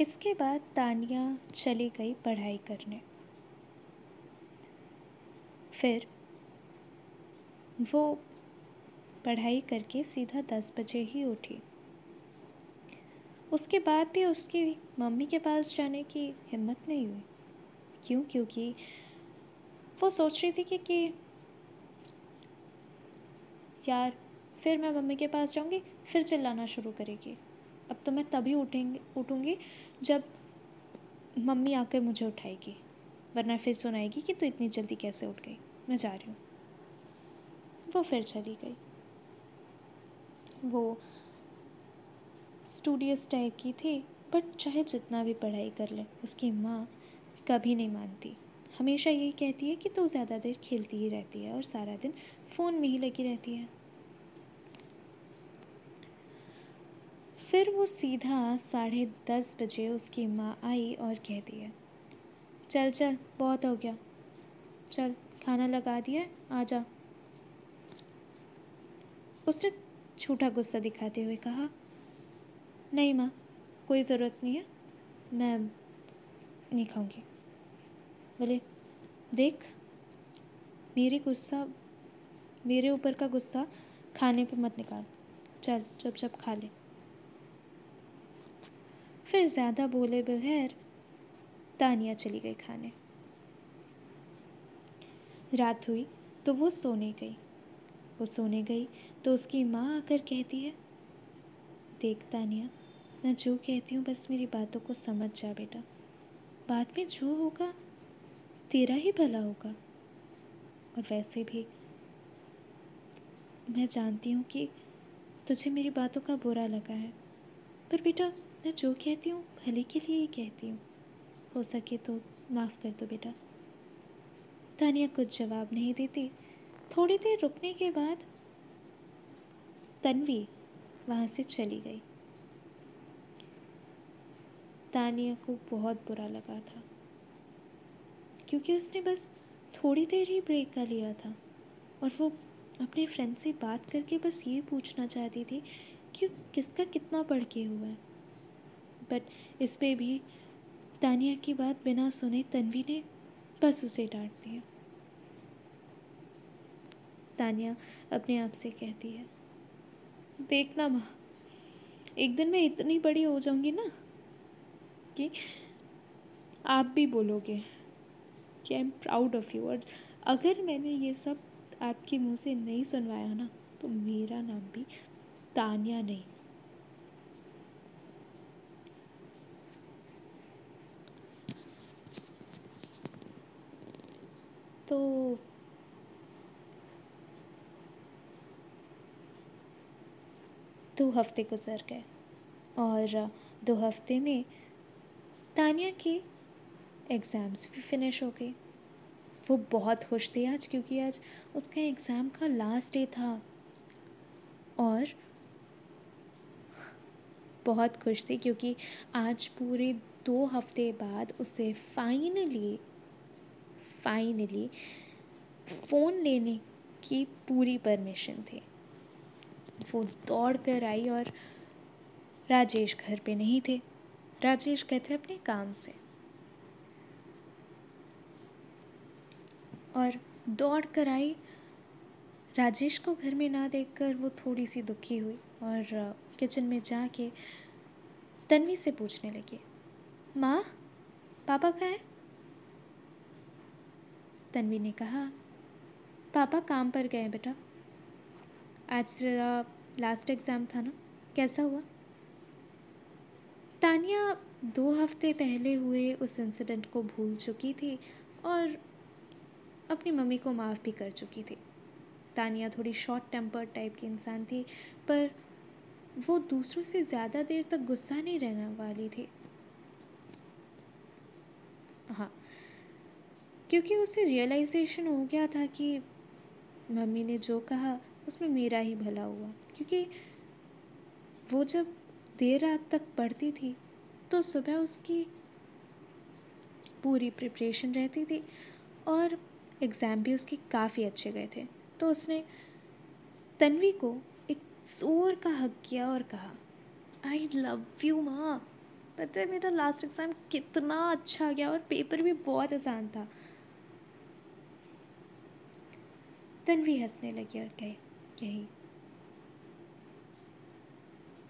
इसके बाद तानिया चली गई पढ़ाई करने। फिर वो पढ़ाई करके सीधा दस बजे ही उठी। उसके बाद भी उसकी मम्मी के पास जाने की हिम्मत नहीं हुई। क्यों? क्योंकि वो सोच रही थी कि, कि यार फिर मैं मम्मी के पास जाऊँगी फिर चिल्लाना शुरू करेगी। अब तो मैं तभी उठेंगी उठूँगी जब मम्मी आकर मुझे उठाएगी, वरना फिर सुनाएगी कि तू इतनी जल्दी कैसे उठ गई? मैं जा रही हूँ। वो फिर चली गई। वो स्टूडियस टाइप की थी बट चाहे जितना भी पढ़ाई कर ले, उसकी माँ कभी नहीं मानती। हमेशा यही कहती है कि तू तो ज़्यादा देर खेलती ही रहती है और सारा दिन फ़ोन में ही लगी रहती है। फिर वो सीधा साढ़े दस बजे उसकी माँ आई और कह दिया चल चल, बहुत हो गया। चल, खाना लगा दिया, आ जा। उसने छूटा गुस्सा दिखाते हुए कहा, नहीं माँ, कोई ज़रूरत नहीं है, मैं नहीं खाऊँगी। बोले, देख, मेरे गुस्सा, मेरे ऊपर का गुस्सा खाने पे मत निकाल। चल जब खा ले। फिर ज़्यादा बोले बगैर तानिया चली गई खाने। रात हुई तो वो सोने गई। वो सोने गई तो उसकी माँ आकर कहती है, देख तानिया, मैं जो कहती हूँ बस मेरी बातों को समझ जा बेटा। बाद में जो होगा, तेरा ही भला होगा। और वैसे भी मैं जानती हूँ कि तुझे मेरी बातों का बुरा लगा है। पर बेटा मैं जो कहती हूँ, भले के लिए ही कहती हूँ। हो सके तो माफ़ कर दो बेटा। तानिया कुछ जवाब नहीं देती। थोड़ी देर रुकने के बाद तन्वी वहाँ से चली गई। तानिया को बहुत बुरा लगा था, क्योंकि उसने बस थोड़ी देर ही ब्रेक का लिया था और वो अपने फ्रेंड से बात करके बस ये पूछना चाहती थी कि किसका कितना पढ़ के हुआ है। बट इस पर भी तानिया की बात बिना सुने तन्वी ने बस उसे डांट दिया। तानिया अपने आप से कहती है, देखना माँ, एक दिन मैं इतनी बड़ी हो जाऊँगी ना कि आप भी बोलोगे कि I am proud of you और अगर मैंने ये सब आपके मुँह से नहीं सुनवाया ना तो मेरा नाम भी तानिया नहीं। तो दो हफ़्ते गुजर गए और दो हफ़्ते में तानिया की एग्ज़ाम्स भी फिनिश हो गई। वो बहुत खुश थी आज क्योंकि आज उसका एग्ज़ाम का लास्ट डे था और बहुत खुश थी क्योंकि आज पूरे दो हफ़्ते बाद उसे फाइनली फाइनली फ़ोन लेने की पूरी परमिशन थी। वो दौड़ कर आई और राजेश घर पे नहीं थे। राजेश थे अपने काम से। और दौड़ कर आई। राजेश को घर में ना देखकर वो थोड़ी सी दुखी हुई और किचन में जाके तन्वी से पूछने लगी, माँ, पापा कहाँ हैं? तन्वी ने कहा, पापा काम पर गए बेटा। आज तेरा लास्ट एग्ज़ाम था ना? कैसा हुआ? तानिया दो हफ़्ते पहले हुए उस इंसिडेंट को भूल चुकी थी और अपनी मम्मी को माफ़ भी कर चुकी थी। तानिया थोड़ी शॉर्ट टेम्पर टाइप की इंसान थी, पर वो दूसरों से ज़्यादा देर तक गुस्सा नहीं रहने वाली थी। हाँ क्योंकि उसे रियलाइजेशन हो गया था कि मम्मी ने जो कहा, उसमें मेरा ही भला हुआ। क्योंकि वो जब देर रात तक पढ़ती थी तो सुबह उसकी पूरी प्रिपरेशन रहती थी और एग्ज़ाम भी उसके काफ़ी अच्छे गए थे। तो उसने तन्वी को एक ज़ोर का हक किया और कहा आई लव यू माँ। पता है, मेरा लास्ट एग्ज़ाम कितना अच्छा गया और पेपर भी बहुत आसान था। तन्वी हंसने लगी और कही कही,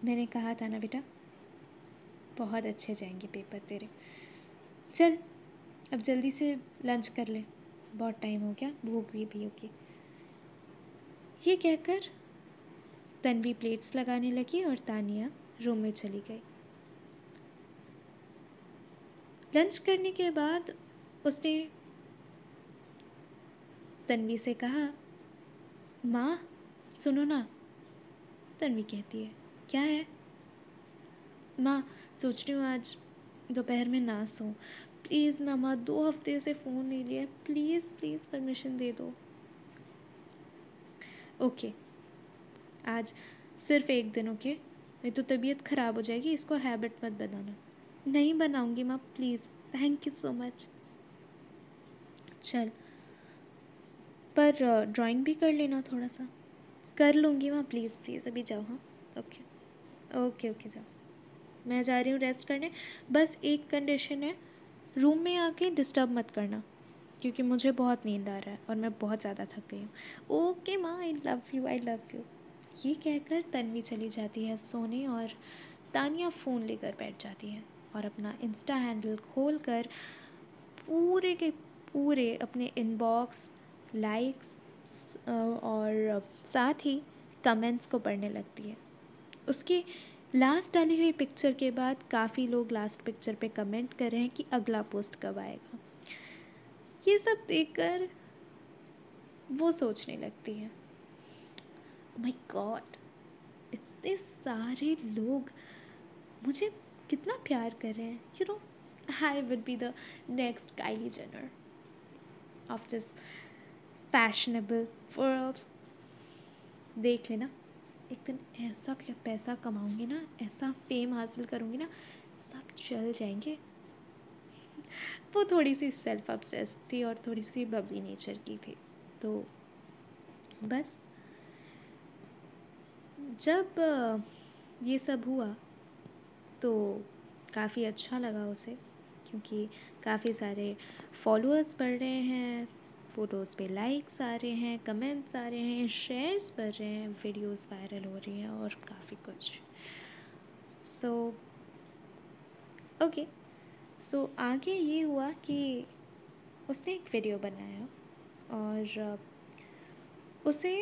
मैंने कहा था ना बेटा, बहुत अच्छे जाएँगे पेपर तेरे। चल, अब जल्दी से लंच कर ले। बहुत टाइम हो गया, भूख भी भी होगी ये कहकर तन्वी प्लेट्स लगाने लगी और तानिया रूम में चली गई। लंच करने के बाद उसने तन्वी से कहा माँ, सुनो ना। तन्वी कहती है, क्या है? माँ, सोच रही हूँ आज दोपहर में ना सो प्लीज़ ना माँ, दो हफ़्ते से फ़ोन नहीं लिया प्लीज़ प्लीज़ परमिशन दे दो। ओके। आज सिर्फ़ एक दिन ओके नहीं तो तबीयत ख़राब हो जाएगी, इसको हैबिट मत बनाना। नहीं बनाऊँगी माँ, please. Thank you so much चल। पर ड्राइंग भी कर लेना थोड़ा सा कर लूँगी माँ प्लीज़ प्लीज़ अभी जाओ हाँ? ओके ओके ओके जाओ। मैं जा रही हूँ रेस्ट करने। बस एक कंडीशन है रूम में आके डिस्टर्ब मत करना, क्योंकि मुझे बहुत नींद आ रहा है और मैं बहुत ज़्यादा थक गई हूँ। ओके माँ I love you I love you ये कहकर तन्वी चली जाती है सोने और तानिया फ़ोन लेकर बैठ जाती है और अपना इंस्टा हैंडल खोल कर पूरे के पूरे अपने इनबॉक्स लाइक्स और साथ ही कमेंट्स को पढ़ने लगती है। उसकी लास्ट डाली हुई पिक्चर के बाद काफ़ी लोग लास्ट पिक्चर पे कमेंट कर रहे हैं कि अगला पोस्ट कब आएगा। ये सब देखकर वो सोचने लगती है। माय गॉड इतने सारे लोग मुझे कितना प्यार कर रहे हैं। You know I would be the next Kylie Jenner of this fashionable world देख लेना, एक दिन ऐसा पैसा कमाऊँगी ना, ऐसा फेम हासिल करूँगी ना, सब चल जाएँगे। वो थोड़ी सी सेल्फ अपसेस थी और थोड़ी सी बबली नेचर की थी। तो बस, जब ये सब हुआ तो काफ़ी अच्छा लगा उसे, क्योंकि काफ़ी सारे फॉलोअर्स बढ़ रहे हैं फ़ोटोज़ पे लाइक्स आ रहे हैं, कमेंट्स आ रहे हैं, शेयर्स बढ़ रहे हैं वीडियोस वायरल हो रही हैं और काफ़ी कुछ। सो ओके सो आगे ये हुआ कि उसने एक वीडियो बनाया और उसे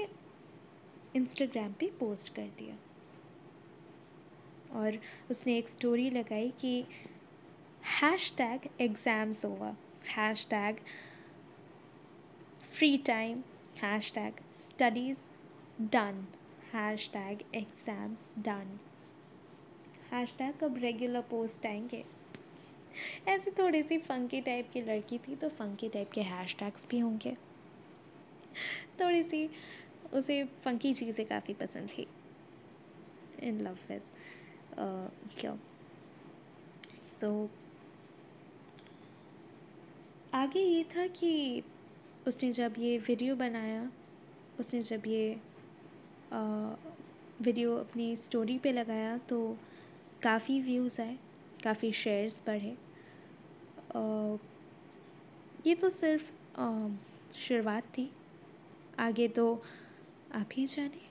इंस्टाग्राम पे पोस्ट कर दिया। और उसने एक स्टोरी लगाई कि हैश टैग एग्ज़ाम्स होगा hashtag free time. Hashtag studies done. Hashtag exams done. Hashtag अब रेगुलर पोस्ट आएँगे। ऐसी थोड़ी सी फंकी टाइप की लड़की थी तो फंकी टाइप के हैशटैग्स भी होंगे। थोड़ी सी उसे फंकी चीज़ें काफ़ी पसंद थी। इन लव विद क्यों? तो आगे ये था कि उसने जब ये वीडियो बनाया उसने जब ये आ, वीडियो अपनी स्टोरी पे लगाया तो काफ़ी व्यूज़ आए काफ़ी शेयर्स बढ़े। ये तो सिर्फ़ शुरुआत थी। आगे तो आप ही जाने।